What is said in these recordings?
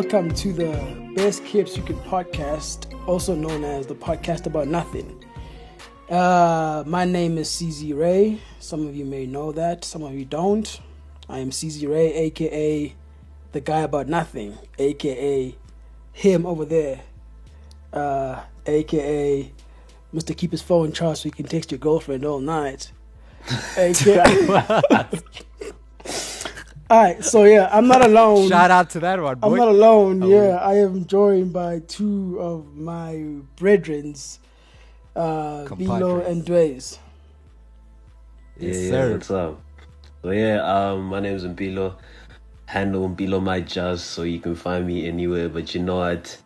welcome to the Best Kept Secret podcast, also known as the podcast about nothing. Uh, my name is CZ Ray. Some of you may know that, some of you don't. I am CZ Ray, aka the guy about nothing, aka him over there, uh, aka Mr. Keep His Phone charged so he can text your girlfriend all night. aka. All right, so yeah, I'm not alone. Shout out to that one, boy. I'm not alone. Oh, yeah, I am joined by two of my brethrens, uh, Bilo and Dways. Yes, yeah, sir. yeah, what's up? So yeah, um, my name is Mbilo. Handle Mbilo my jazz, so you can find me anywhere. But you know what?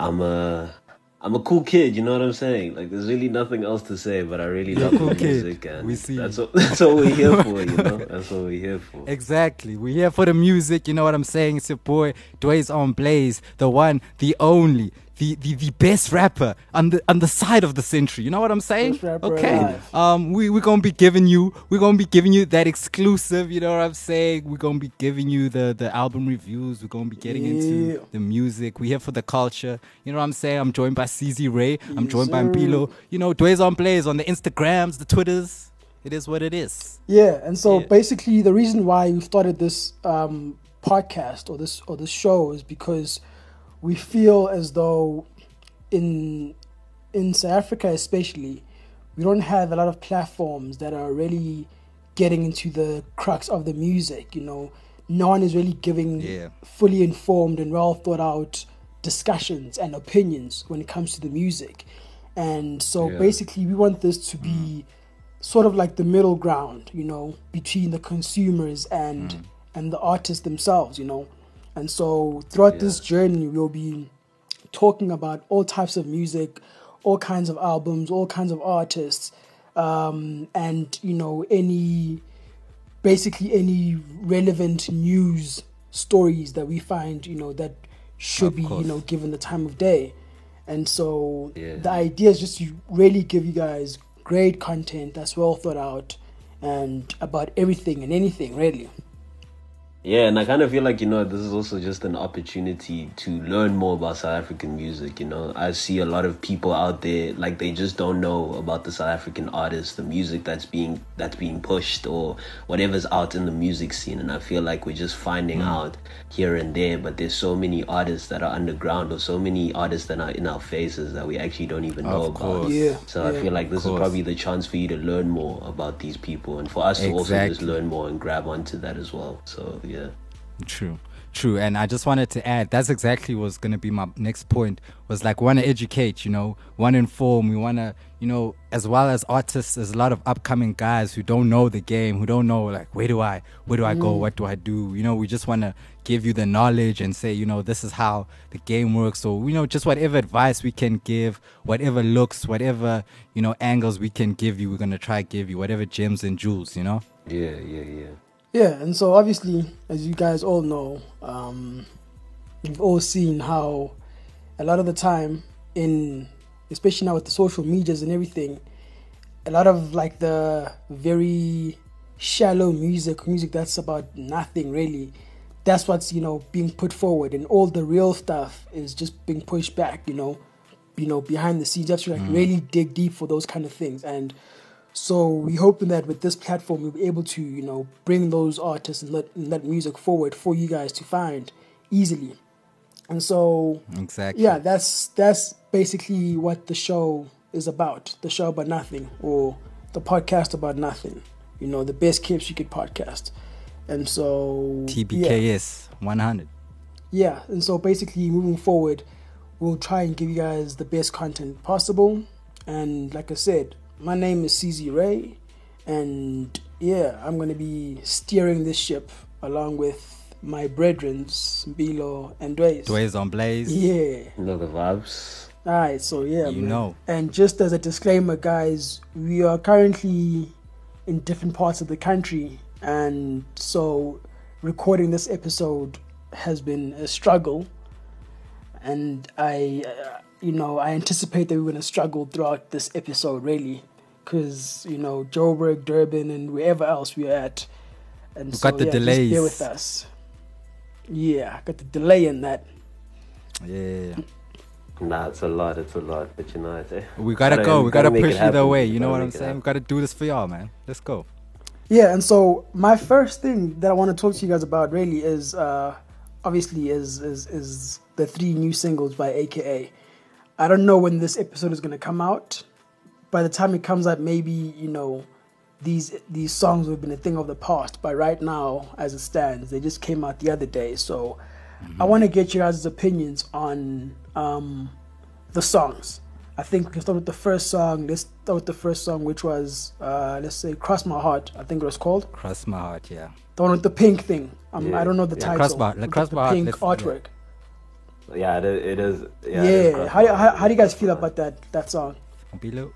I'm a I'm a cool kid. You know what I'm saying? Like, there's really nothing else to say, but I really You're love cool kid. music, and We see that's what that's what we're here for. You know, that's what we're here for. Exactly. We're here for the music. You know what I'm saying? It's your boy Dway's on Blaze, the one, the only, the, the, the best rapper on the on the side of the century. You know what I'm saying? Best rapper Okay. Um, we we're gonna be giving you we're gonna be giving you that exclusive. You know what I'm saying? We're gonna be giving you the the album reviews. We're gonna be getting Yeah. into the music. We're here for the culture. You know what I'm saying? I'm joined by CZ Ray. I'm Yes, joined by sir. Mbilo. You know, Dway's on Blaze on the Instagrams, the Twitters. It is what it is. Yeah, and so Yeah. basically the reason why we started this um, podcast or this or this show is because we feel as though in in South Africa especially we don't have a lot of platforms that are really getting into the crux of the music. You know, no one is really giving Yeah. fully informed and well thought out discussions and opinions when it comes to the music. And so Yeah. basically, we want this to be mm. sort of like the middle ground, you know, between the consumers and mm. and the artists themselves, you know. And so throughout this journey, we'll be talking about all types of music, all kinds of albums, all kinds of artists, um, and you know any basically any relevant news stories that we find you know that should Of be course. you know given the time of day and so Yeah. the idea is just to really give you guys great content that's well thought out and about everything and anything really Yeah, and I kind of feel like, you know, this is also just an opportunity to learn more about South African music. You know, I see a lot of people out there like they just don't know about the South African artists, the music that's being that's being pushed or whatever's out in the music scene. And I feel like we're just finding out here and there. But there's so many artists that are underground or so many artists that are in our faces that we actually don't even know Of about. course. Yeah, So I feel like this is probably the chance for you to learn more about these people and for us to also just learn more and grab onto that as well. So yeah. True, true. And I just wanted to add that's exactly what's going to be my next point was like, want to educate, you know, want to inform. We want to, you know, as well as artists, there's a lot of upcoming guys who don't know the game, who don't know, like, where do I, where do I go? Mm. What do I do? You know, we just want to give you the knowledge and say, you know, this is how the game works. So, you know, just whatever advice we can give, whatever looks, whatever, you know, angles we can give you, we're going to try give you, whatever gems and jewels, you know? Yeah, yeah, yeah. Yeah, and so obviously, as you guys all know, um, you've all seen how a lot of the time, in especially now with the social medias and everything, a lot of like the very shallow music, music that's about nothing really, that's what's you know being put forward, and all the real stuff is just being pushed back. You know, you know behind the scenes, you have to like really dig deep for those kind of things, and so we're hoping that with this platform we'll be able to, you know, bring those artists and let and let music forward for you guys to find easily. And so Exactly. yeah, that's that's basically what the show is about. The show about nothing or the podcast about nothing. You know, the best kids you could podcast. And so yeah. TBKS 100. Yeah, and so basically moving forward, we'll try and give you guys the best content possible. And like I said, my name is CZ Ray, and yeah, I'm gonna be steering this ship along with my brethrens, Bilo and Dways. Dway's on Blaze. Yeah. You know the vibes. Alright, so yeah, You man. know. And just as a disclaimer, guys, we are currently in different parts of the country, and so recording this episode has been a struggle. And I, uh, you know, I anticipate that we're going to struggle throughout this episode, really, because you know, Joburg, Durban, and wherever else we are at. And We've so, got the yeah, just bear with us. Yeah, got the delay in that. Yeah. Nah, it's a lot. It's a lot. But you know, it's, eh, We gotta, Gotta- go. We gotta, make it push either way. You know what I'm saying? We gotta do this for y'all, man. Let's go. Yeah, and so my first thing that I want to talk to you guys about really is uh, obviously is, is is the three new singles by AKA. I don't know when this episode is gonna come out. By the time it comes out, maybe you know these these songs have been a thing of the past. But right now, as it stands, they just came out the other day. So I want to get your guys' opinions on um, the songs. I think we can start with the first song. Let's start with the first song, which was uh, let's say "Cross My Heart." I think it was called Cross my heart, yeah. the one with the pink thing. Um, Yeah. I don't know the Yeah, title. Cross My- with the- Cross the My Heart, pink let's- yeah. artwork. yeah, it is. It is Yeah. yeah. it is How, do- how, how do you guys feel about that that song? Below.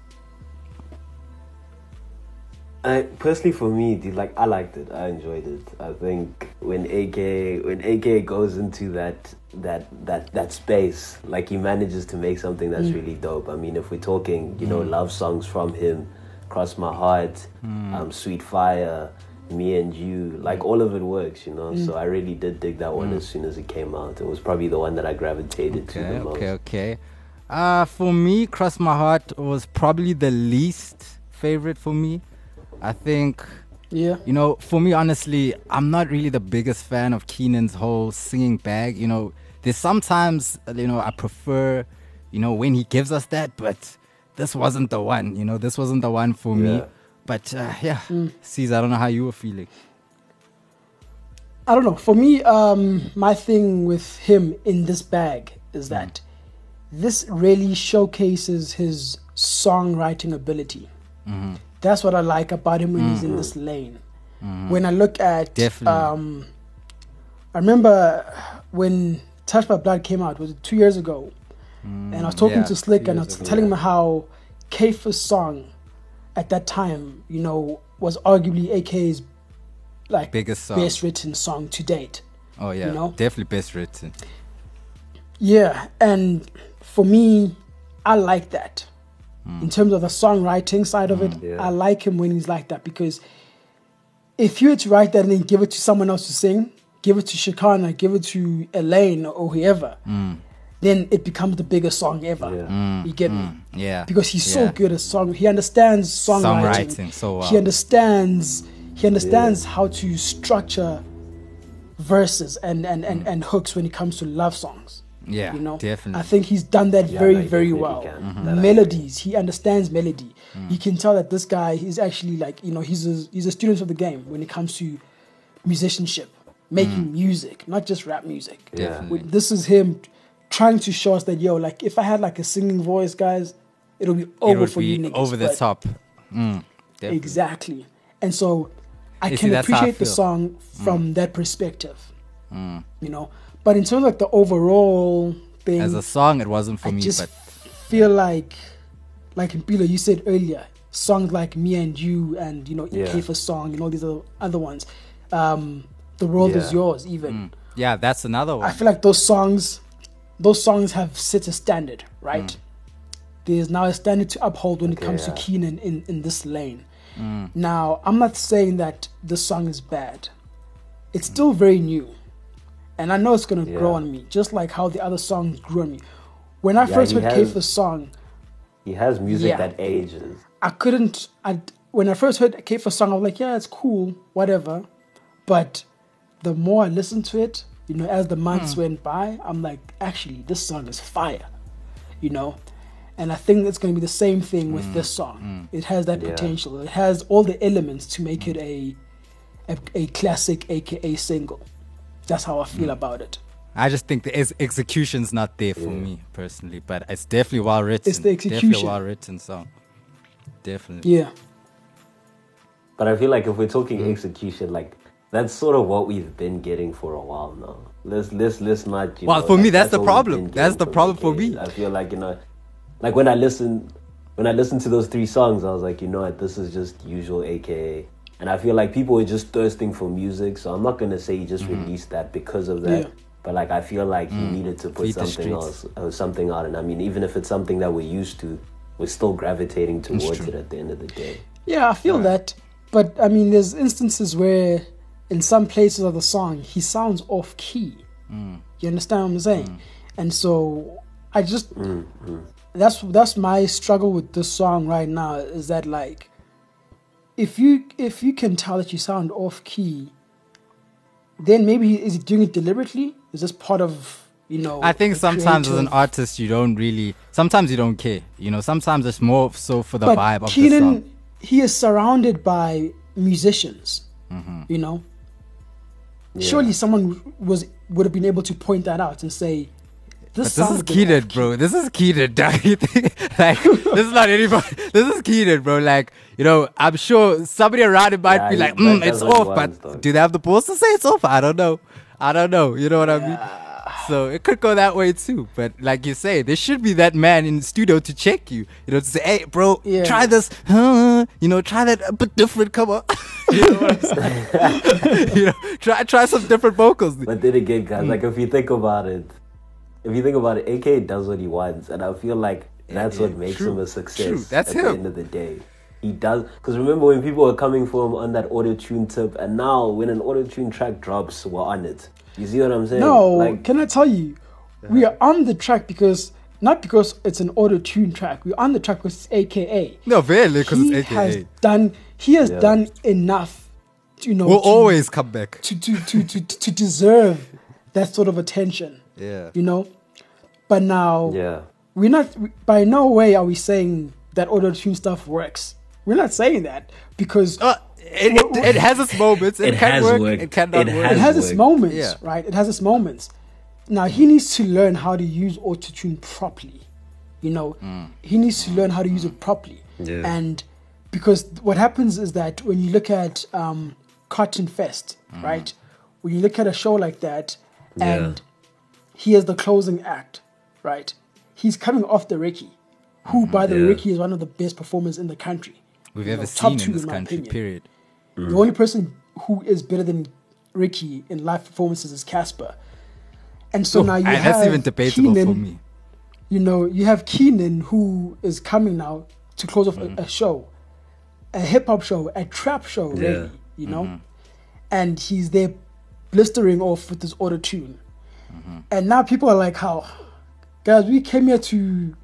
I, personally, for me, dude, like I liked it. I enjoyed it. I think when AK when AK goes into that that that that space, like he manages to make something that's Mm. really dope. I mean, if we're talking, you know, love songs from him, "Cross My Heart," Mm. um, "Sweet Fire," "Me and You," like all of it works, you know. Mm. So I really did dig that one as soon as it came out. It was probably the one that I gravitated to Okay, the most. okay, okay. Uh, for me, Cross My Heart was probably the least favorite for me. I think, Yeah. you know, for me, honestly, I'm not really the biggest fan of Keenan's whole singing bag. You know, there's sometimes, uh, you know, I prefer, you know, when he gives us that, but this wasn't the one. You know, this wasn't the one for me. But uh, yeah, Mm. Caesar, I don't know how you were feeling. I don't know. For me, um, my thing with him in this bag is that this really showcases his songwriting ability. Mm-hmm. That's what I like about him when he's in this mm-hmm. lane. Mm-hmm. When I look at, Definitely. um, I remember when Touch My Blood came out. Was it two years ago? Mm, and I was talking yeah, to Slick and I was ago, telling yeah. him how Caiphus song at that time, you know, was arguably AK's like Biggest song. best written song to date. Oh yeah, you know? definitely best written. Yeah, and for me, I like that. In terms of the songwriting side of it, Yeah. I like him when he's like that because if you were to write that and then give it to someone else to sing, give it to Shekhinah, give it to Elaine or whoever, Hmm. then it becomes the biggest song ever. Yeah. You mm, get me? Mm, yeah, Because he's so good at song. He understands songwriting. Songwriting so well. He understands. He understands how to structure verses and, and, and, and hooks when it comes to love songs. Yeah, You know, definitely. I think he's done that Yeah, very, no, very well. can. Mm-hmm. That I agree. Melodies, he understands melody. You can tell that this guy is actually like you know he's a, he's a student of the game when it comes to musicianship, making music, not just rap music. Yeah. This is him trying to show us that yo, like if I had like a singing voice, guys, it'll be over would for be you niggas. over the but- top. Mm. Exactly. And so I You can that's how I appreciate the. Mm. song from that perspective. You know, but in terms of like the overall thing, As a song, it wasn't for I me, just but feel like, like Mpilo, you said earlier, songs like "Me and You" and you know Yeah. Ikefa song and all these other other ones, um, "The World Is Yours." Even Mm. yeah, that's another one. I feel like those songs, those songs have set a standard, right? Mm. There's now a standard to uphold when it comes yeah. to Keenan in, in this lane. Mm. Now, I'm not saying that this song is bad. It's still very new. And I know it's going to grow on me, just like how the other songs grew on me. When I Yeah, first he heard has- song, He has music Yeah. that ages. I couldn't. I when I first heard Caiphus song, I was like, yeah, it's cool, whatever. But the more I listened to it, you know, as the months hmm. went by, I'm like, actually, this song is fire, you know. And I think it's going to be the same thing with this hmm. song. Hmm. It has that Yeah. potential. It has all the elements to make it a, a a classic, aka single. That's how I feel about it. I just think the ex- execution's not there for me personally, but it's definitely well written. It's the execution. Definitely well written song. Definitely. Yeah, But I feel like if we're talking Mm. execution, like that's sort of what we've been getting for a while now. Let's let's let's not. You Well, know, for me, like, that's the problem. That's the problem for me. I feel like you know, like when I listen, when I listened to those three songs, I was like, you know what, this is just usual AKA. And I feel like people are just thirsting for music, so I'm not gonna say he just mm-hmm. released that because of that. Yeah. But like I feel like he mm. needed to put Feed something else, uh, something out. And I mean, even if it's something that we're used to, we're still gravitating towards it at the end of the day. yeah, I feel that. But I mean, there's instances where in some places of the song he sounds off key. Mm. You understand what I'm saying? Mm. And so I just that's that's my struggle with this song right now is that like if you if you can tell that you sound off key, then maybe is he doing it deliberately? Is this part of you know? I think the sometimes as an artist, you don't really. Sometimes you don't care. You know, sometimes it's more so for the but vibe of the song. Keenan, he is surrounded by musicians. Mm-hmm. You know, surely someone was would have been able to point that out and say, "This, this is a bit Keenan, bro. This is Keenan, dog. Like, this is not anybody. This is Keenan, bro. Like, you know, I'm sure somebody around it might Yeah, be like, but mm, it's off. wants, But dog. do they have the balls to say it's off? I don't know. I don't know. You know what I mean? So it could go that way too. But like you say, there should be that man in the studio to check you. You know, to say, hey, bro, Yeah. try this. Huh? You know, try that a bit different. Come on. you know what I'm saying? you know, try try some different vocals. But then again, Mm. guys, like if you think about it, if you think about it, AK does what he wants, and I feel like that's yeah, what makes true, him a success. true, that's at him. the end of the day. He does because remember when people were coming for him on that auto tune tip, and now when an auto tune track drops, we're on it. You see what I'm saying? No, like can I tell you, we are on the track because not because it's an auto tune track. We're on the track because it's AKA. No, really, because he it's has done. He has Yeah. done enough. To, you know, We'll to, always come back. to to, to to to deserve that sort of attention. Yeah. You know, but now yeah, we're not. By no way are we saying that auto tune stuff works. We're not saying that because Uh, it, it, it has its moments. It, It can has work. worked. It cannot It work. it has its moments, Yeah. right? It has its moments. Now he needs to learn how to use autotune properly. You know, he needs to learn how to use it properly. Yeah. And because what happens is that when you look at um, Cotton Fest, right? When you look at a show like that, and he is the closing act, right? He's coming off the Riky, who, by the way, Yeah. Riky is one of the best performers in the country. We've You ever know, top seen two in this in country, opinion. period. The only person who is better than Riky in live performances is Cassper. And so Oh, now you and have that's even debatable Keenan, for me. You know, you have Keenan who is coming now to close off Mm-hmm. a, a show, a hip hop show, a trap show, Yeah. really. You know, Mm-hmm. and he's there blistering off with his auto tune, Mm-hmm. and now people are like, "How, guys? We came here to,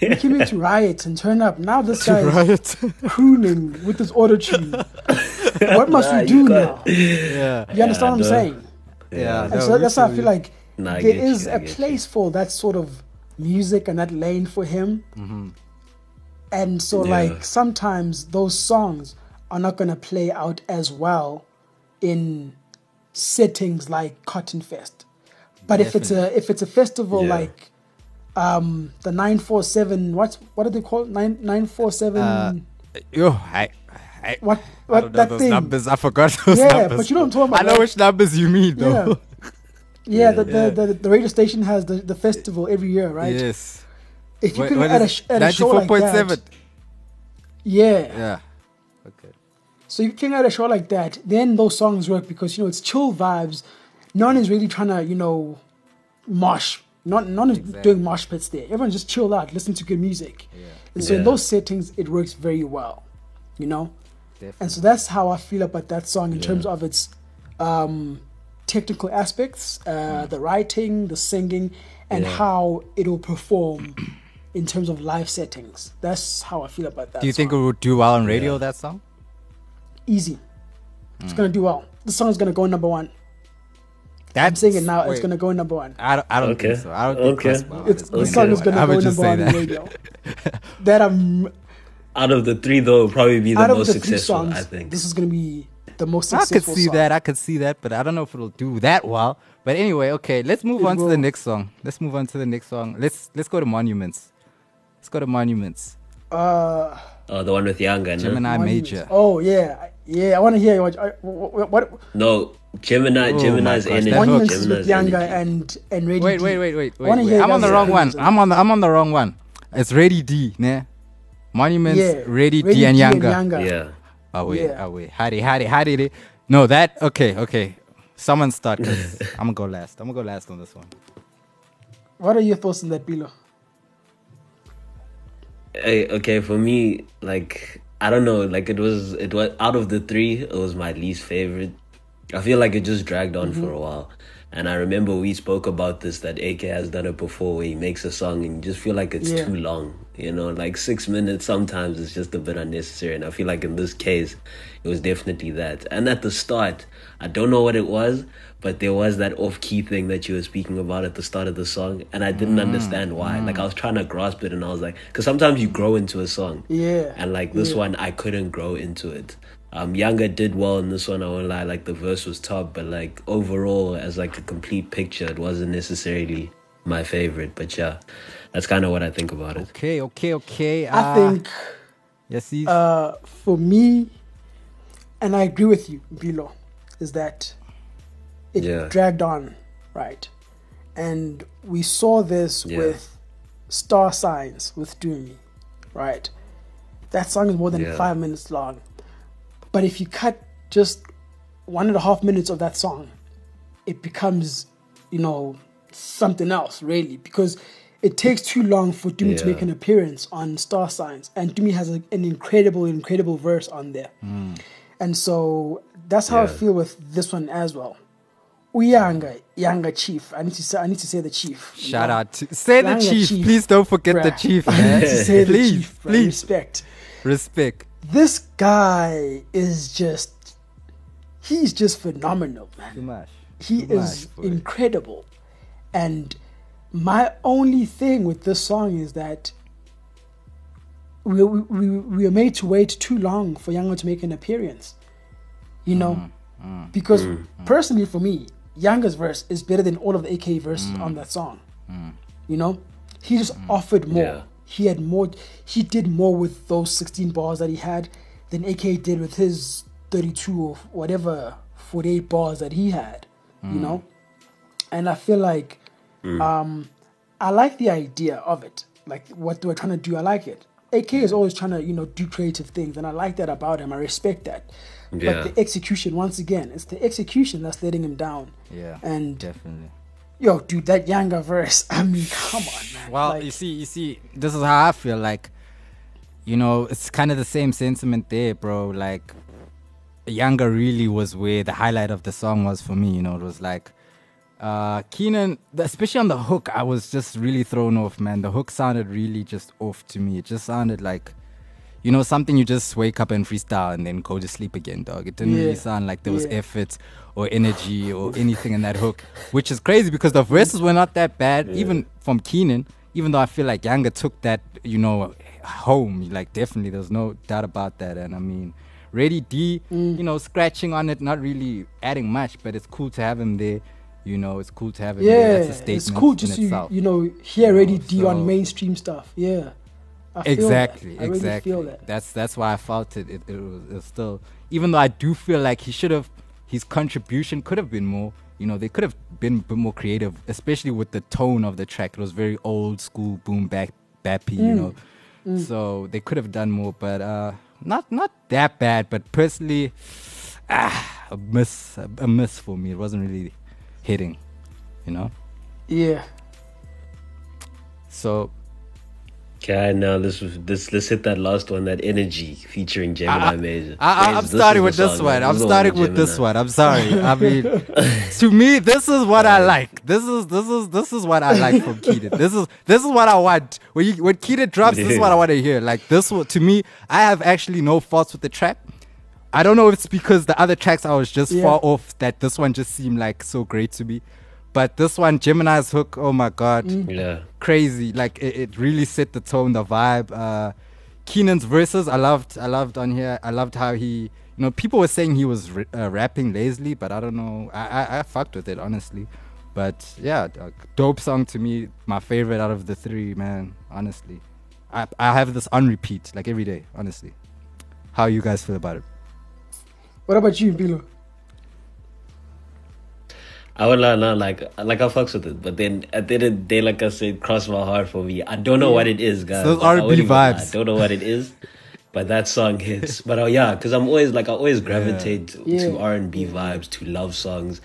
we came here to riot and turn up. Now this guy is Right? crooning with his auto tune. what must Nah, we do got- now? yeah. You understand what I'm saying? Yeah. And no, so that's why I feel like Nah, I there get is you, I a get you. place for that sort of music and that lane for him. And so, Yeah. like, sometimes those songs are not going to play out as well in settings like Cotton Fest. But if it's a if it's a festival Yeah. like um the 947 what's what do they call it? 9 947 Uh, Yo, I, I, what I what know that those thing numbers. I forgot those Yeah, numbers. but you don't I'm about, I know which numbers you mean, Yeah. though. Yeah, the, Yeah. The, the the radio station has the, the festival every year, right? Yes. If you can at a, sh- at a show like 94.7. that, yeah. Yeah. Okay. So you can at a show like that, then those songs work because you know it's chill vibes. No one is really trying to you know mosh. Not none is Exactly. doing mosh pits there. Everyone just chill out, listen to good music. Yeah. And so in those settings, it works very well. You know. Definitely. And so that's how I feel about that song in terms of its um, technical aspects, uh, the writing, the singing, and Yeah. how it will perform in terms of live settings. That's how I feel about that. Do you think it song. would do well on radio, that song? easy? It's gonna do well. The song's gonna go number one. That's, I'm saying it now. It's gonna go number one. I don't, I don't Okay. think so. I don't think Okay. Chris It's, is the song is gonna I go would just number one on that. radio. that I'm Out of the three, though, probably be the out of most the three successful. songs. I think. This is gonna be the most I could see song. that. I could see that, but I don't know if it'll do that well. But anyway, okay, let's move It on to the next song. Let's move on to the next song. Let's let's go to Monuments. Let's go to Monuments. Uh, oh, the one with Yanga. Gemini Monuments. Major. Oh yeah, yeah. I want to hear what, what, what No, Gemini. Oh Gemini's gosh, energy. that hook. Monuments is Gemini's with Yanga energy. and and Ready Wait, D. wait, wait, wait, wait. wait. I'm on the guys' wrong one. I'm on the I'm on the wrong one. It's Ready D, ne? Monuments, Yeah, Ready, Ready D, and D and Yanga. Yanga. Yeah. Oh wait, Yeah. oh wait. Howdy, howdy, howdy. No, that okay, okay. Someone start I'm gonna go last. I'm gonna go last on this one. What are your thoughts on that, Bilo? Hey, okay, for me, like I don't know, like it was it was out of the three, it was my least favorite. I feel like it just dragged on Mm-hmm. for a while. And I remember we spoke about this that AK has done it before where he makes a song and you just feel like it's Yeah. too long. You know, like six minutes sometimes is just a bit unnecessary. And I feel like in this case, it was definitely that. And at the start, I don't know what it was, but there was that off key thing that you were speaking about at the start of the song. And I didn't understand why. Like I was trying to grasp it and I was like, because sometimes you grow into a song. Yeah. And like this Yeah. one, I couldn't grow into it. Um, Yanga did well in this one. I won't lie. Like the verse was top, but like overall, as like a complete picture, it wasn't necessarily my favorite. But yeah, that's kind of what I think about it. Okay, okay, okay. I uh, think Yes, he's. uh, for me, and I agree with you, Bilo, is that it Yeah. dragged on, right? And we saw this Yeah. with Star Signs with Dumi, right? That song is more than Yeah. five minutes long. But if you cut just one and a half minutes of that song, it becomes, you know, something else, really, because it takes too long for Dumi to make an appearance on Star Signs. And Dumi has a, an incredible, incredible verse on there. Hmm. And so that's how I feel with this one as well. Uyanga, Yanga Chief. I need to say, I need to say the chief. Shout know? out to say the chief. chief, Please don't forget the bruh. chief, I man. need to say the please, chief, bruh. please, Respect. respect. This guy is just, he's just phenomenal, man. Too much. He Too is much for it. incredible. And my only thing with this song is that we, we, we, we are made to wait too long for Yanga to make an appearance. You know? Mm, Because personally, for me, Yanga's verse is better than all of the AK verses Mm. on that song. You know? He just offered more. Yeah. He had more, he did more with those 16 bars that he had than AK did with his 32 or whatever 48 bars that he had. You mm. know? And I feel like mm. um, I like the idea of it. Like what we're trying to do, I like it. AK is mm. always trying to, you know, do creative things, and I like that about him. I respect that. Yeah. But the execution, once again, it's the execution that's letting him down. Yeah, And definitely. Yo, dude, that Yanga verse. I mean, come on, man. Well, Like, you see, you see, this is how I feel. Like, you know, it's kind of the same sentiment there, bro. Like, Yanga really was where the highlight of the song was for me. You know, it was like, uh, Keenan, especially on the hook, I was just really thrown off, man. The hook sounded really just off to me. It just sounded like, you know, something you just wake up and freestyle and then go to sleep again, dog. It didn't really sound like there was Yeah. effort or energy or anything in that hook, which is crazy because the verses were not that bad, even from Keenan. Even though I feel like Yanga took that, you know, home. Like definitely, there's no doubt about that. And I mean, Ready D, Mm. you know, scratching on it, not really adding much, but it's cool to have him there. You know, it's cool to have him there. yeah, That's a statement it's cool to in itself. you know, hear Ready know, D on mainstream stuff. Yeah. I exactly that. Really exactly feel that. that's that's why i felt it it, it, was, it was still even though i do feel like he should have his contribution could have been more you know they could have been a bit more creative especially with the tone of the track. It was very old school boom back bappy Mm. you know so they could have done more but uh not not that bad but personally ah a miss a miss for me. It wasn't really hitting you know? Yeah. so Okay, now this was this. Let's hit that last one. That energy featuring Gemini I, Major. I, I, I'm this starting with this one. I'm This starting with with this one. I'm sorry. I mean, to me, this is what I like. This is this is this is what I like from Keaton. This is this is what I want. When you, when Keaton drops, this is what I want to hear. Like this, to me, I have actually no faults with the track. I don't know if it's because the other tracks I was just Yeah. far off that this one just seemed like so great to me. But this one, Gemini's hook, oh my god, Yeah. crazy. Like it, it really set the tone, the vibe. Uh, Keenan's verses, I loved. I loved on here. I loved how he, you know, people were saying he was r- uh, rapping lazily, but I don't know. I, I I fucked with it honestly. But yeah, uh, dope song to me. My favorite out of the three, man. Honestly, I I have this on repeat like every day. Honestly, how you guys feel about it? What about you, Bilo? I would not, not like like I fucks with it, but then at the end of the day, like I said, cross my heart for me. I don't know what it is, guys. those Like, I R&B wouldn't even lie. vibes. I don't know what it is, but that song hits. But oh yeah, because I'm always like I always gravitate to- Yeah. to R and B vibes, to love songs.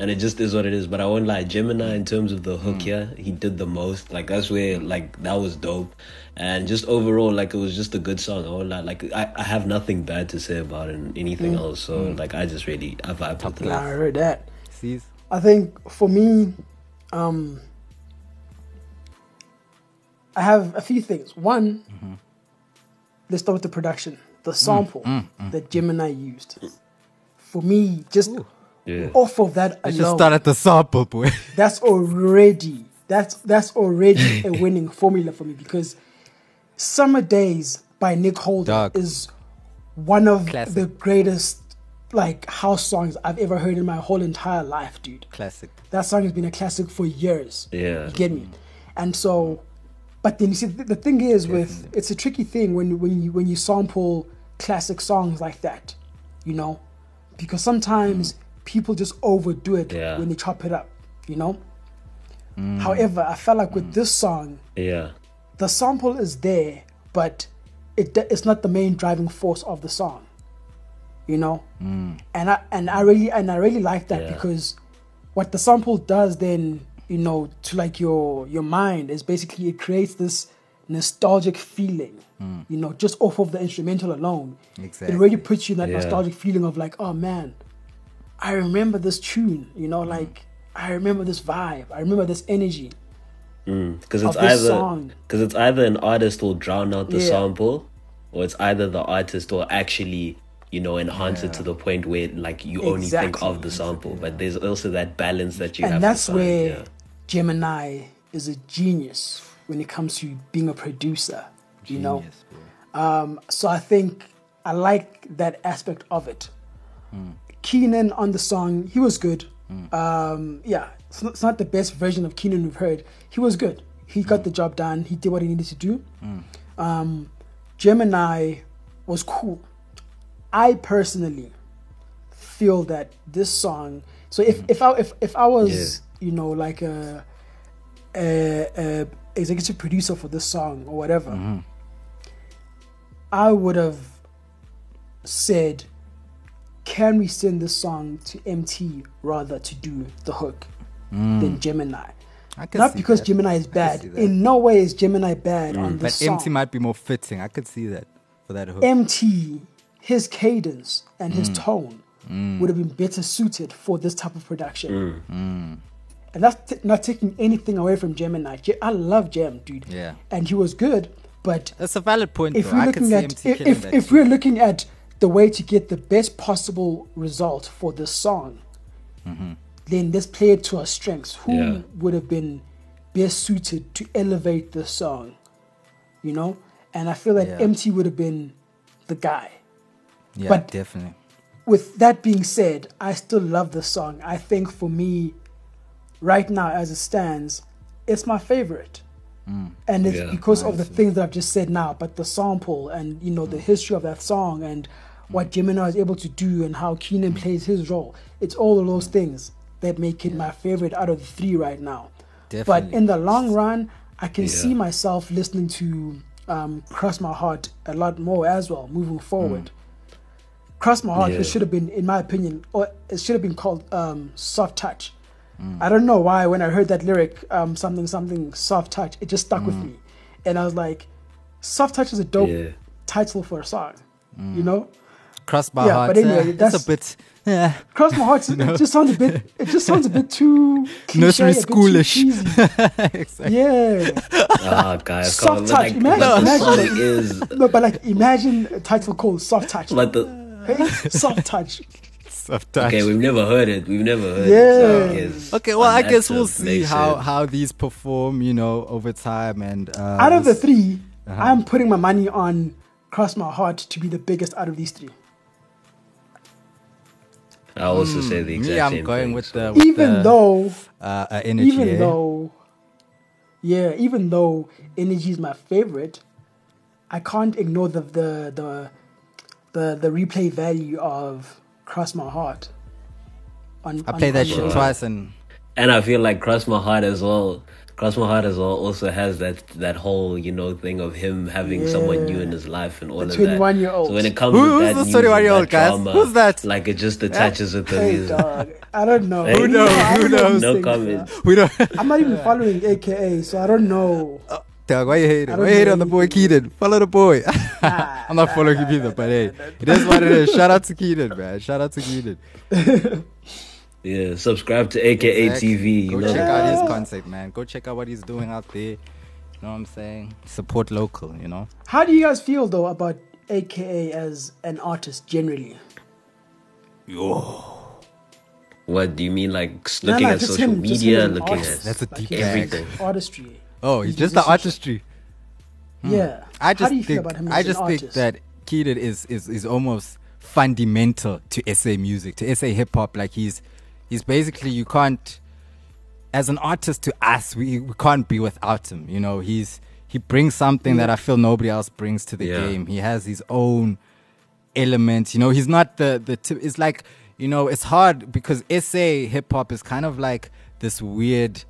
and it just is what it is. But I won't lie, Gemini in terms of the hook Mm. here, he did the most. Like that's where like that was dope, and just overall like it was just a good song. I won't lie, like I, I have nothing bad to say about it and anything Mm. else. So like I just really I vibed with it. I heard that. Sees? I think for me, um, I have a few things. One, Mm-hmm. let's start with the production. Mm, The sample that Gemini used. For me, just Yeah. off of that Let's just alone, start at the sample, boy. that's already that's that's already a winning formula for me because Summer Daze by Nick Holder Dog. is one of Classic. the greatest like house songs I've ever heard in my whole entire life, dude. Classic. That song has been a classic for years. Yeah. You get me? And so, but then you see, the, the thing is with it's a tricky thing when when you when you sample classic songs like that, you know, because sometimes people just overdo it Yeah. when they chop it up, you know. Mm. However, I felt like with mm. this song, Yeah. the sample is there, but it it's not the main driving force of the song. You know, mm. and I and I really and I really like that Yeah. because what the sample does then, you know, to like your your mind is basically it creates this nostalgic feeling. Mm. You know, just off of the instrumental alone, Exactly. it really puts you in that Yeah. nostalgic feeling of like, oh man, I remember this tune. You know, mm. like I remember this vibe. I remember this energy. Because Of it's either because it's either an artist will drown out the Yeah. sample, or it's either the artist will actually you know enhance it to the point where like you only think of the sample. But there's also that balance that you have. and that's where yeah. Gemini is a genius when it comes to being a producer. You know, Genius, bro. Um, so I think I like that aspect of it. Hmm. Keenan on the song, he was good. Hmm. Um, yeah, it's not, it's not the best version of Keenan we've heard. He was good. He got hmm. the job done. He did what he needed to do. Um, Gemini was cool. I personally feel that this song. So if if I if, if I was you know like a, a, a executive producer for this song or whatever, mm-hmm. I would have said, "Can we send this song to Emtee rather to do the hook mm. than Gemini?" Not because that. Gemini is bad. In no way is Gemini bad mm, on But this song. But Emtee might be more fitting. I could see that for that hook. Emtee, his cadence and Mm. his tone would have been better suited for this type of production. Mm. And that's t- not taking anything away from Gemini. Ge- I love Gem, dude. Yeah. And he was good, but That's a valid point, if though. we're looking at if if, if we're looking at the way to get the best possible result for this song, Mm-hmm. then let's play it to our strengths. Who Yeah. would have been best suited to elevate the song? You know, and I feel that Yeah. Emtee would have been the guy. Yeah, but- definitely. with that being said, I still love the song. I think for me, right now as it stands, it's my favorite. Mm. And it's Yeah, because of the things that I've just said now, but the sample and you know the mm. history of that song and mm. what Gemini is able to do and how Keenan plays his role. It's all of those things that make it my favorite out of the three right now. But in the long run, I can Yeah. see myself listening to um, Cross My Heart a lot more as well, moving forward. Cross My Heart Yeah. it should have been, in my opinion, or it should have been called um, Soft Touch. I don't know why when I heard that lyric, um, something, something, Soft Touch, it just stuck with me. And I was like, Soft Touch is a dope Yeah. title for a song, you know? Cross my Yeah, heart. but anyway, uh, it's that's- a bit. Yeah. Cross My Heart, it just sounds a bit, it just sounds a bit too cliche, Nursery a bit too schoolish. exactly. Yeah. Ah, guys, Soft on, touch. like, Imagine- like the imagine that- is No, but like imagine a title called Soft Touch. like the. Hey, soft touch. Soft touch. Okay, we've never heard it. We've never heard Yeah. it. So Okay, well, I guess we'll see how, sense. how these perform, you know, over time. And uh, Out of the we'll 3 Uh-huh. I'm putting my money on Cross My Heart to be the biggest out of these three. I also say the exact me, I'm same going thing, with the with Even the, though, uh, uh, energy. even eh? though, yeah, even though Energy is my favorite, I can't ignore the the the the, the replay value of Cross My Heart. On, I on- played that shit the- twice and And I feel like Cross My Heart as well. Cross My Heart as well also has that that whole you know thing of him having someone new in his life and all The of that. 21-year-old. So when it comes Who- to who's that the 21-year-old, guys? drama, Who's that? Like it just attaches with the Hey, music. dog. I don't know. Who knows? I Who knows? No things, comment. We don't. I'm not even following AKA, so I don't know. Dog, why you hating? I Why don't you hating on the boy. Keaton? Follow the boy. I'm not following ah, him either, ah, but ah, hey, it is what it is. Shout out to Keaton, man. Shout out to Keaton. Yeah, subscribe to AKA Exactly. TV. You Go know check that. out his content, man. Go check out what he's doing out there. You know what I'm saying? Support local, you know? How do you guys feel though about AKA as an artist generally? Yo. What do you mean, like s- No, looking no, at social media, him looking artist. at That's a deep his bag. everything. Artistry. Oh, His he's just the musicianship. artistry. Hmm. Yeah. I just How do you think feel about him as I an just think that Keaton is, is is almost fundamental to SA music, to SA hip hop. Like he's he's basically you can't as an artist to us we, we can't be without him. You know, he's he brings something that I feel nobody else brings to the Yeah. game. He has his own element. You know, he's not the the. T- it's like you know, it's hard because SA hip hop is kind of like this weird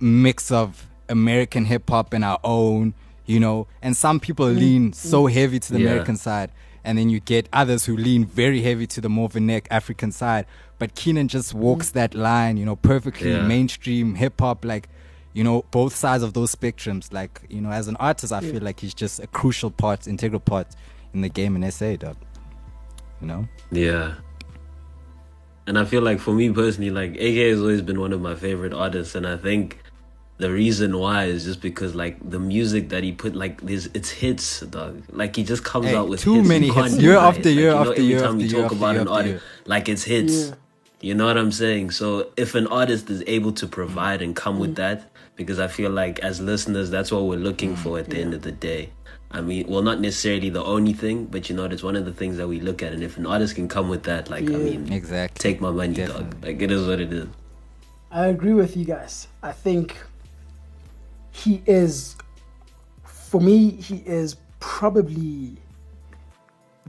mix of American hip hop and our own. You know, and some people mm. lean so mm. heavy to the Yeah. American side, and then you get others who lean very heavy to the more neck African side. But Keenan just mm. walks that line, you know, perfectly. Yeah. Mainstream hip hop, like you know, both sides of those spectrums. Like you know, as an artist, I feel like he's just a crucial part, integral part in the game in SA, dog. You know. Yeah. And I feel like for me personally, like AK has always been one of my favorite artists, and I think the reason why is just because like the music that he put, like this, it's hits, dog. Like he just comes Hey, out with too hits. Many can't hits. Year after year like, you know, after every year time after we talk about year an artist, like it's hits. Yeah. You know what I'm saying? So if an artist is able to provide and come Mm. with that, because I feel like as listeners, that's what we're looking Mm. for at the end of the day. I mean, well, not necessarily the only thing, but you know, it's one of the things that we look at. And if an artist can come with that, like, I mean, Exactly. take my money, dog. Like, it is what it is. I agree with you guys. I think he is, for me, he is probably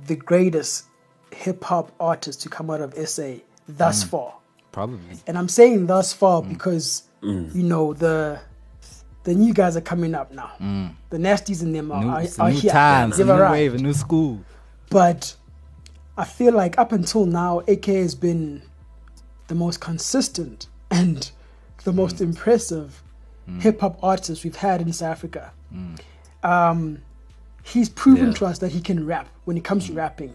the greatest hip hop artist to come out of SA thus Mm. far. Probably. And I'm saying thus far Mm. because you know the the new guys are coming up now. The nasties in them are, Mm. New, are, it's are a new here. times, a new arrived. wave, new school. But I feel like up until now, AK has been the most consistent and the most impressive Mm. hip hop artist we've had in South Africa. Mm. Um, he's proven Yeah. to us that he can rap when it comes to rapping.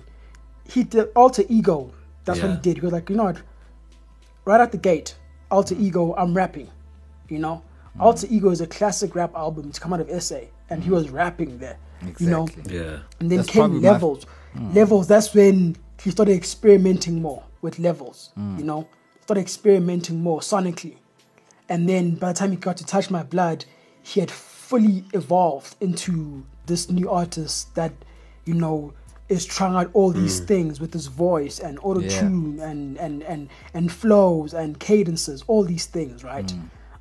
He did Altar Ego. That's what he did. He was like, you know what? Right at the gate, alter mm. ego, I'm rapping. You know, Altar Ego is a classic rap album. It's come out of SA, and he was rapping there. You know, Yeah. and then That's came probably my- levels. Levels, that's when he started experimenting more with levels, you know, started experimenting more sonically. And then by the time he got to Touch My Blood, he had fully evolved into this new artist that, you know, is trying out all these things with his voice and auto tune and, and, and, and flows and cadences, all these things, right?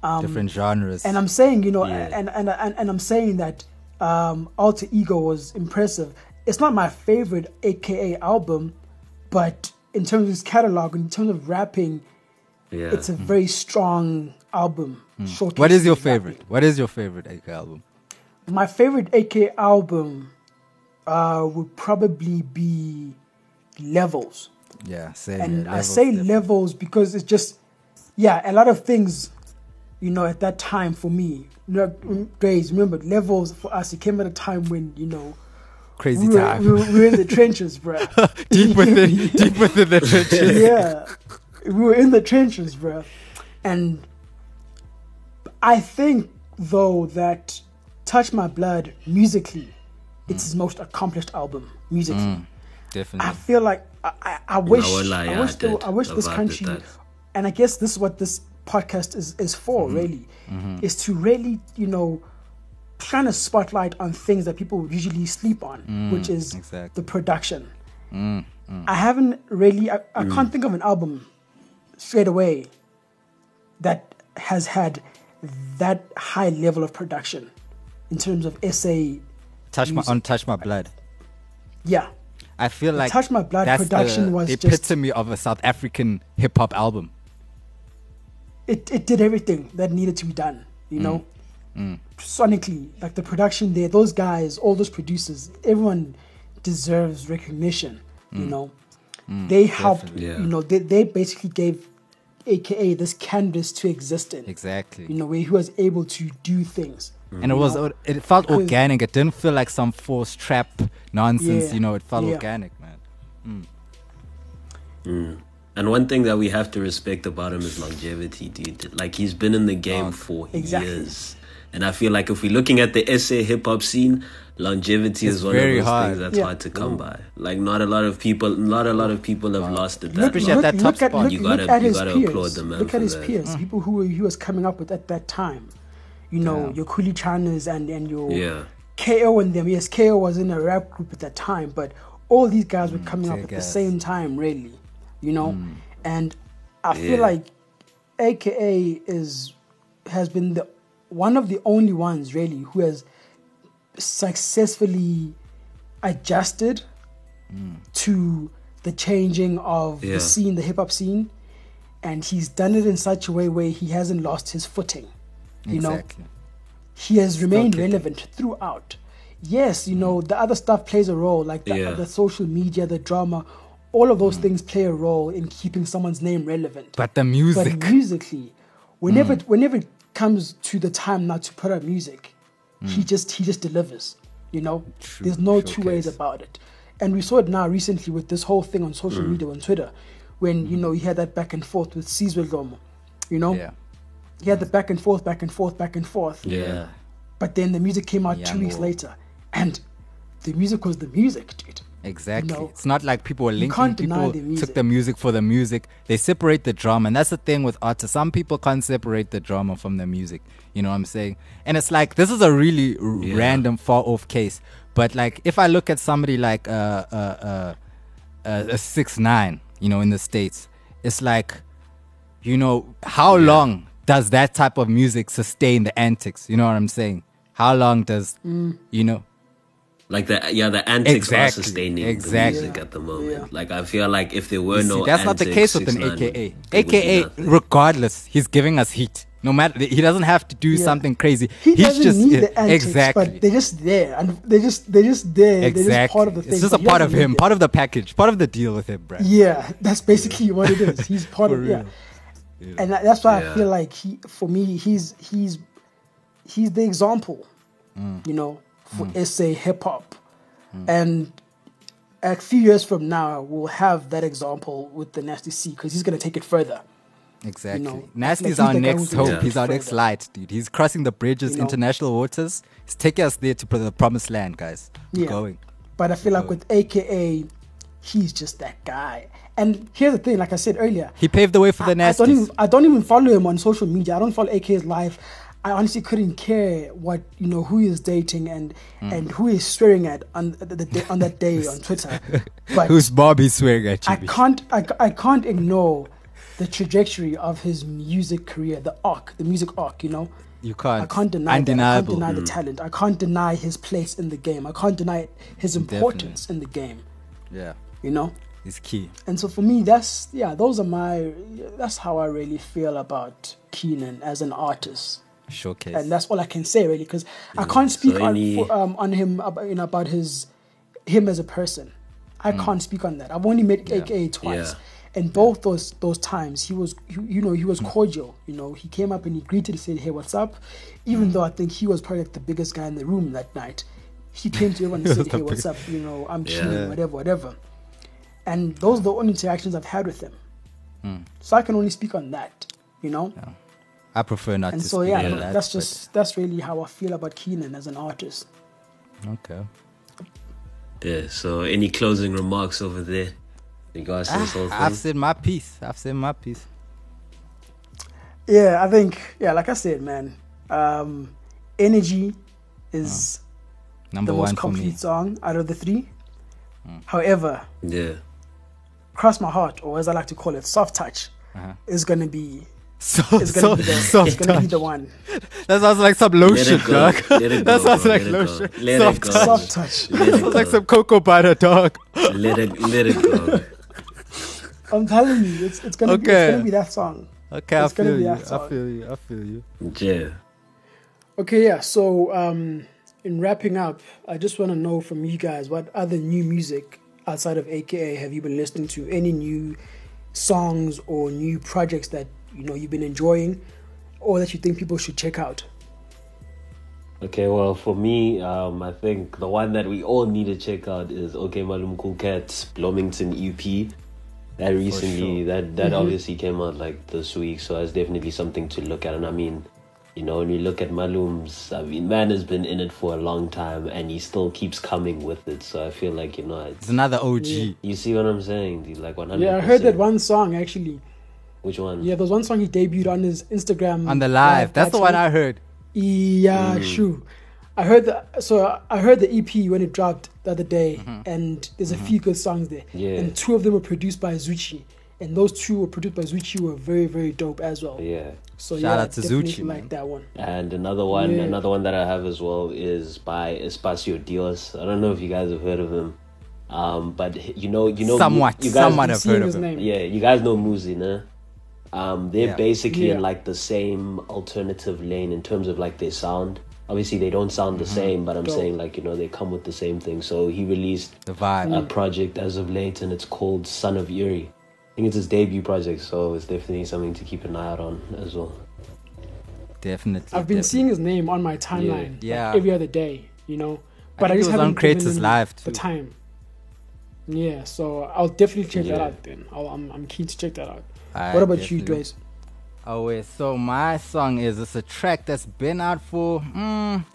Um, Different genres. and I'm saying, you know, Yeah. and, and, and and I'm saying that um, Altar Ego was impressive. It's not my favorite AKA album, but in terms of his catalog, in terms of rapping, Yeah. it's a very strong album. Hmm. what your his rapping. favorite? What is your favorite AK album? My favorite AK album uh, would probably be Levels. Yeah, same. and I say definitely. levels because it's just, yeah, a lot of things, you know, at that time for me, you know, mm, days. Remember, levels for us. It came at a time when you know crazy we were, time. we, were, we were in the trenches, bro. deep within, deep within the trenches. yeah, we were in the trenches, bro. And I think though that "Touch My Blood" musically, it's his most accomplished album musically. I Definitely. I feel like I, I, I wish won't lie, I wish I the. I wish this country that. and I guess this is what this podcast is is for Mm-hmm. really is to really you know shine a spotlight on things that people usually sleep on which is Mm, exactly. Mm, the production I haven't really I, I Mm. can't think of an album straight away that has had that high level of production in terms of SA touch my on touch my blood. yeah I feel like Touch My Blood production the was the epitome of a South African hip hop album. it, it did everything that needed to be done You mm. know, mm. sonically, like the production there, those guys, all those producers, everyone deserves recognition. You mm. know, they helped. Yeah. You know, they they basically gave AKA this canvas to exist in. Exactly. You know, where he was able to do things. and it was know, it felt organic. It didn't feel like some forced trap nonsense. Yeah, You know, it felt yeah. organic, man. Mm. Mm. And one thing that we have to respect about him is longevity, dude. Like he's been in the game Oh, for exactly. years. And I feel like if we're looking at the SA hip hop scene, longevity It's is one of very those hard. things that's Yeah. hard to come by. Like not a lot of people not a lot of people have lost it that Look, Especially at look, that top look at, spot. look, You look gotta- at you his gotta peers. applaud the man look for at his that. peers, mm-hmm. people who he was coming up with at that time. You know, Yeah. your Kuli Chanas and, and your Yeah. KO and them. Yes, KO was in a rap group at that time, but all these guys were mm, coming up Tear at the same time, really. You know, mm. and I feel like AKA is has been the one of the only ones really who has successfully adjusted to the changing of Yeah. the scene, the hip hop scene, and he's done it in such a way where he hasn't lost his footing. You know, he has remained relevant throughout. Yes, you know, the other stuff plays a role, like the, Yeah. the social media, the drama, all of those things play a role in keeping someone's name relevant. But the music. But musically, whenever mm. whenever it comes to the time now to put out music, he mm. just he just delivers. You know, True, there's no two ways about it. And we saw it now recently with this whole thing on social mm. media on Twitter, when you mm. know he had that back and forth with Sizwe Dhlomo. You know, yeah. he had the back and forth, back and forth, back and forth. Yeah. But then the music came out two Young weeks later, and the music was the music, dude. Exactly. know, it's not like people were linking. can't deny people the took the music for the music. They separate the drama, and that's the thing with artists. Some people can't separate the drama from the music. You know what I'm saying? And it's like this is a really r- Yeah. random, far off case. But like, if I look at somebody like uh, uh, uh, uh, a six nine, you know, in the states, it's like, you know, how long does that type of music sustain the antics? You know what I'm saying? How long does Mm. you know? Like the yeah, the antics Exactly, are sustaining exactly. the music at the moment. Yeah. Like I feel like if there were You no see, that's not the case with an AKA. there would be AKA, regardless, he's giving us heat. No matter, he doesn't have to do Yeah. something crazy. He he's doesn't just need yeah, the antics, exactly. but they're just there, and they're just they're just there. They're exactly. just part of the thing. it's just a part of him, them. part of the package, part of the deal with him, bro. Yeah, that's basically what it is. He's part For of yeah. real. and that's why Yeah. I feel like he, for me, he's he's he's the example, Mm. you know, for hmm. SA hip hop, and a few years from now we'll have that example with the Nasty C because he's gonna take it further. Exactly. know, Nasty's like our he's the guy next hope. gonna He's our next light, dude. He's crossing the bridges, You know? international waters. He's taking us there to the promised land, guys. We're Yeah. going. But I feel like with AKA, he's just that guy. And here's the thing, like I said earlier, He paved the way for the I, I don't even I don't even follow him on social media. I don't follow AK's life. I honestly couldn't care what you know who he's dating and Hmm. and who he's swearing at on the, day, on that day on Twitter. But Who's Bobby swearing at you? I can't I, I can't ignore the trajectory of his music career, the arc, the music arc. You know, You can't. I can't deny that. I can't Undeniable. deny the talent. I can't deny his place in the game. I can't deny his importance in the game. Yeah, You know. it's key. And so for me, that's yeah, those are my that's how I really feel about Kiernan as an artist, Showcase. and that's all I can say really because I can't speak so on any- for, um, on him about, you know about his him as a person. I Mm. can't speak on that. I've only met AKA twice, Yeah. and both those those times he was you, you know he Mm. was cordial. You know he came up and he greeted and said hey what's up, even Mm. though I think he was probably like the biggest guy in the room that night. He came to everyone and said hey what's up you know I'm Yeah. chilling whatever whatever. And those are the only interactions I've had with him. Hmm. So I can only speak on that, you know? I prefer not And to so speak yeah, that, that's just that's really how I feel about Kiernan as an artist. okay. Yeah. So any closing remarks over there? Regards to this whole Ah, I've said my piece. I've said my piece. Yeah, I think yeah, like I said, man, um, energy is Number the one most for me. complete song out of the three. However, Yeah. cross my heart, or as I like to call it, soft touch, Uh-huh. is gonna be So, is gonna so, be the soft is gonna be the one. That sounds like some Let lotion, it go. dog. Let it that go, sounds bro. like Let it go. lotion. Let soft it go. touch. Soft touch. Let it Sounds like some cocoa butter, dog. Let it. Let it go. I'm telling you, it's it's gonna be it's gonna be that song. Okay, I It's gonna feel be you. that I feel you. I feel you. Yeah. Okay, yeah. So, um, in wrapping up, I just want to know from you guys what other new music outside of AKA have you been listening to? Any new songs or new projects that you know you've been enjoying, or that you think people should check out? Okay, well, for me, um, I think the one that we all need to check out is Okmalumkoolkat's Bloomington EP. That recently, sure. that that obviously came out like this week, so that's definitely something to look at. And I mean, you know, when you look at Malum's, I mean, man has been in it for a long time, and he still keeps coming with it. So I feel like you know, it's, It's another OG. Yeah. you see what I'm saying? dude? Like 100. Yeah, I heard that one song actually. Which one? Yeah, there was one song he debuted on his Instagram. On the live. That's the one I heard. Yeah, Mm. sure. I heard the so I heard the EP when it dropped the other day, Mm-hmm. and there's a few good songs there. Yeah. And two of them were produced by Zuchi, and those two were produced by Zuchi were very very dope as well. Yeah. So Shout yeah, out to definitely Zuchi, like man. that one. And another one, Yeah. another one that I have as well is by Espacio Dios. I don't know if you guys have heard of him, um, but you know, you know, Somewhat. You guys, Somewhat I've I've heard of him. name. yeah, you guys know Muzi, nah? Um, they're Yeah. basically in like the same alternative lane in terms of like their sound. Obviously, they don't sound the same, but I'm Dope. saying like you know they come with the same thing. So he released The vibe. a project as of late, and it's called Son of Erie. I think it's his debut project, so it's definitely something to keep an eye out on as well. Definitely. I've been definitely. seeing his name on my timeline, like, Yeah. every other day, you know. But I, think it just was on haven't given Creators him Live, the time. Yeah, so I'll definitely check that out. Then I'll, I'm I'm keen to check that out. Alright, what about you, definitely. Dwayne? Oh wait, so my song is it's a track that's been out for mm,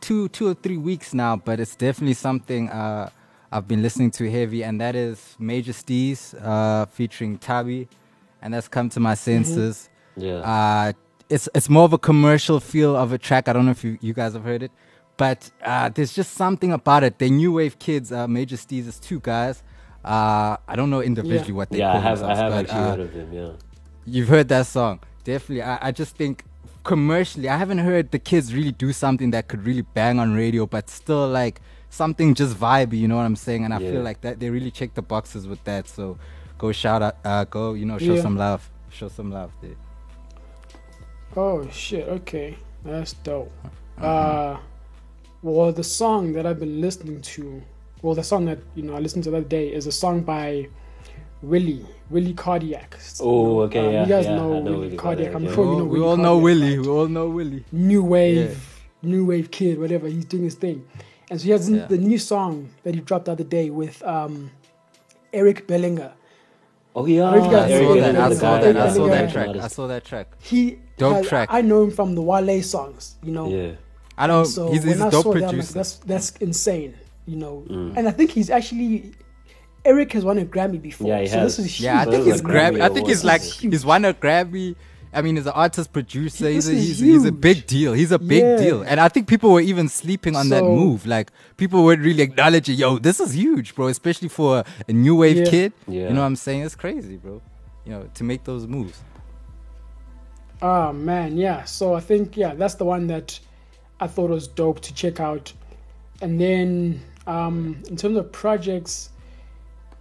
two two or three weeks now, but it's definitely something uh, I've been listening to heavy, and that is Major Steez uh, featuring Tabi, and that's come to my senses. Yeah. Uh, it's it's more of a commercial feel of a track. I don't know if you, you guys have heard it, but uh, there's just something about it. The new wave kids, uh, Major Steez is two guys. Uh, I don't know individually Yeah. what they yeah, call I have, I have but, actually uh, heard of him. Yeah. You've heard that song. Definitely. I, I just think commercially, I haven't heard the kids really do something that could really bang on radio, but still like something just vibey, you know what I'm saying? And I Yeah. feel like that they really check the boxes with that. So go shout out, uh, go, you know, show Yeah. some love. Show some love there. Oh shit! Okay, that's dope. Uh-huh. Uh, well, the song that I've been listening to, well, the song that you know I listened to the other day is a song by Willie Willie Cardiac. Oh, okay, Um, yeah, you guys yeah, know, know Willie Willie Cardiac. Cardiac, I'm yeah. sure we you all, know. we Willie all know Willie. right? We all know Willie. New wave, new wave kid, whatever. He's doing his thing, and so he has Yeah. the new song that he dropped the other day with um, Eric Bellinger. Oh yeah, don't know if I saw that. I saw that. I saw that track. I saw that track. He Dope has- track. I know him from the Wale songs, you know. Yeah. I know So he's, when he's I a dope saw that, like, that's that's insane, you know. Mm. And I think he's actually Eric has won a Grammy before. Yeah, he so has. this is huge. yeah, I think those he's are Grammy. Grammy I think he's like huge. he's won a Grammy. I mean, he's an artist producer. He's a, he's, he's a big deal. He's a big Yeah. deal. And I think people were even sleeping on that move. Like people would really acknowledging. Yo, this is huge, bro. Especially for a, a new wave Yeah. kid. Yeah. You know what I'm saying? It's crazy, bro. You know, to make those moves. Oh man, yeah. So I think yeah, that's the one that I thought was dope to check out. And then um, in terms of projects,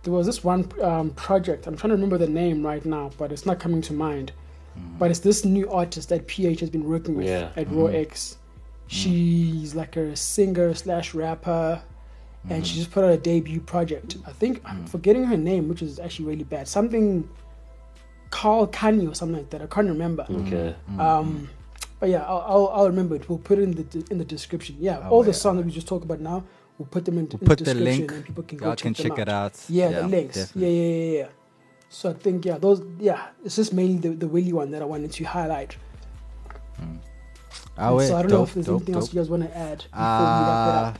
there was this one um, project. I'm trying to remember the name right now, but it's not coming to mind. But it's this new artist that PH has been working with Yeah. at Raw X. She's like a singer slash rapper, and she just put out a debut project. I think I'm forgetting her name, which is actually really bad. Something Carl Kanye or something like that. I can't remember. Okay. Um, but yeah, I'll, I'll, I'll remember it. We'll put it in the in the description. Yeah, Oh, all the yeah. songs that we just talked about now, we'll put them in, We'll in put the link. and people can go Y'all check, can check out. it out. Yeah, the links. definitely. Yeah, yeah, yeah, yeah. So I think yeah, those yeah, it's just mainly the, the Willy one that I wanted to highlight. Oh, wait, so I don't know if there's dope, anything else you guys want to add before we wrap it Uh, up.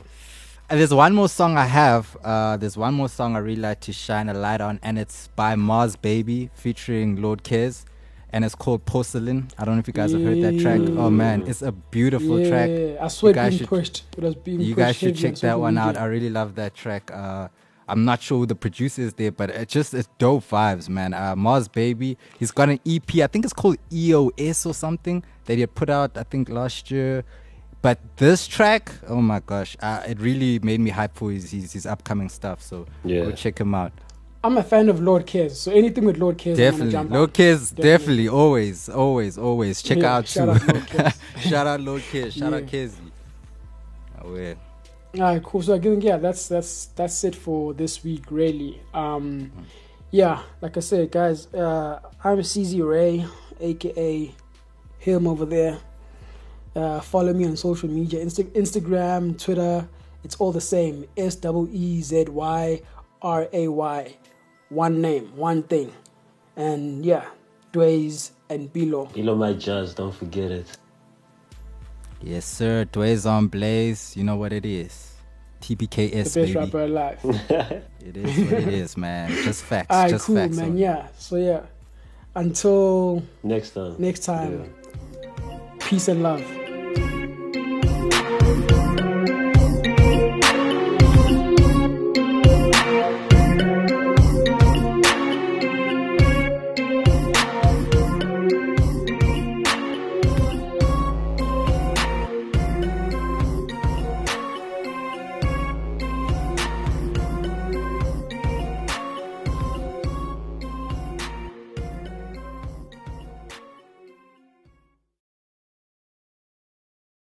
and there's one more song I have. Uh, there's one more song I really like to shine a light on, and it's by Mars Baby featuring Lord Kez, and it's called Porcelain. I don't know if you guys have heard that track. Oh man, it's a beautiful yeah, track. I saw You it guys being should- pushed. It was being You guys should check that one out. I really love that track. Uh, I'm not sure who the producer is there, but it just it's dope vibes, man. Uh, Mars Baby, he's got an EP. I think it's called EOS or something that he had put out. I think last year. But this track, oh my gosh, uh, it really made me hype for his his, his upcoming stuff. So Yeah. go check him out. I'm a fan of Lord Kez, so anything with Lord Kez, Definitely. jump Lord on. Definitely. definitely. always, always, always. Check Yeah, out shout too. out shout out Lord Kids. Shout out. Kizzy. Oh, yeah. All right, cool. So I think yeah, that's that's that's it for this week, really. Um, yeah, like I said, guys, uh, I'm Swezy Ray, aka him over there. Uh, follow me on social media, Insta- Instagram, Twitter. It's all the same. S W E Z Y R A Y. One name, one thing, and yeah, Dways and Bilo. Elo my jazz, don't forget it. Yes, sir. Dway's on Blaze. You know what it is. TBKS, The best baby. rapper alive. It is what it is, man. Just facts. All right, just cool, facts. man. on- Yeah. So yeah, until Next time. next time. Peace and love.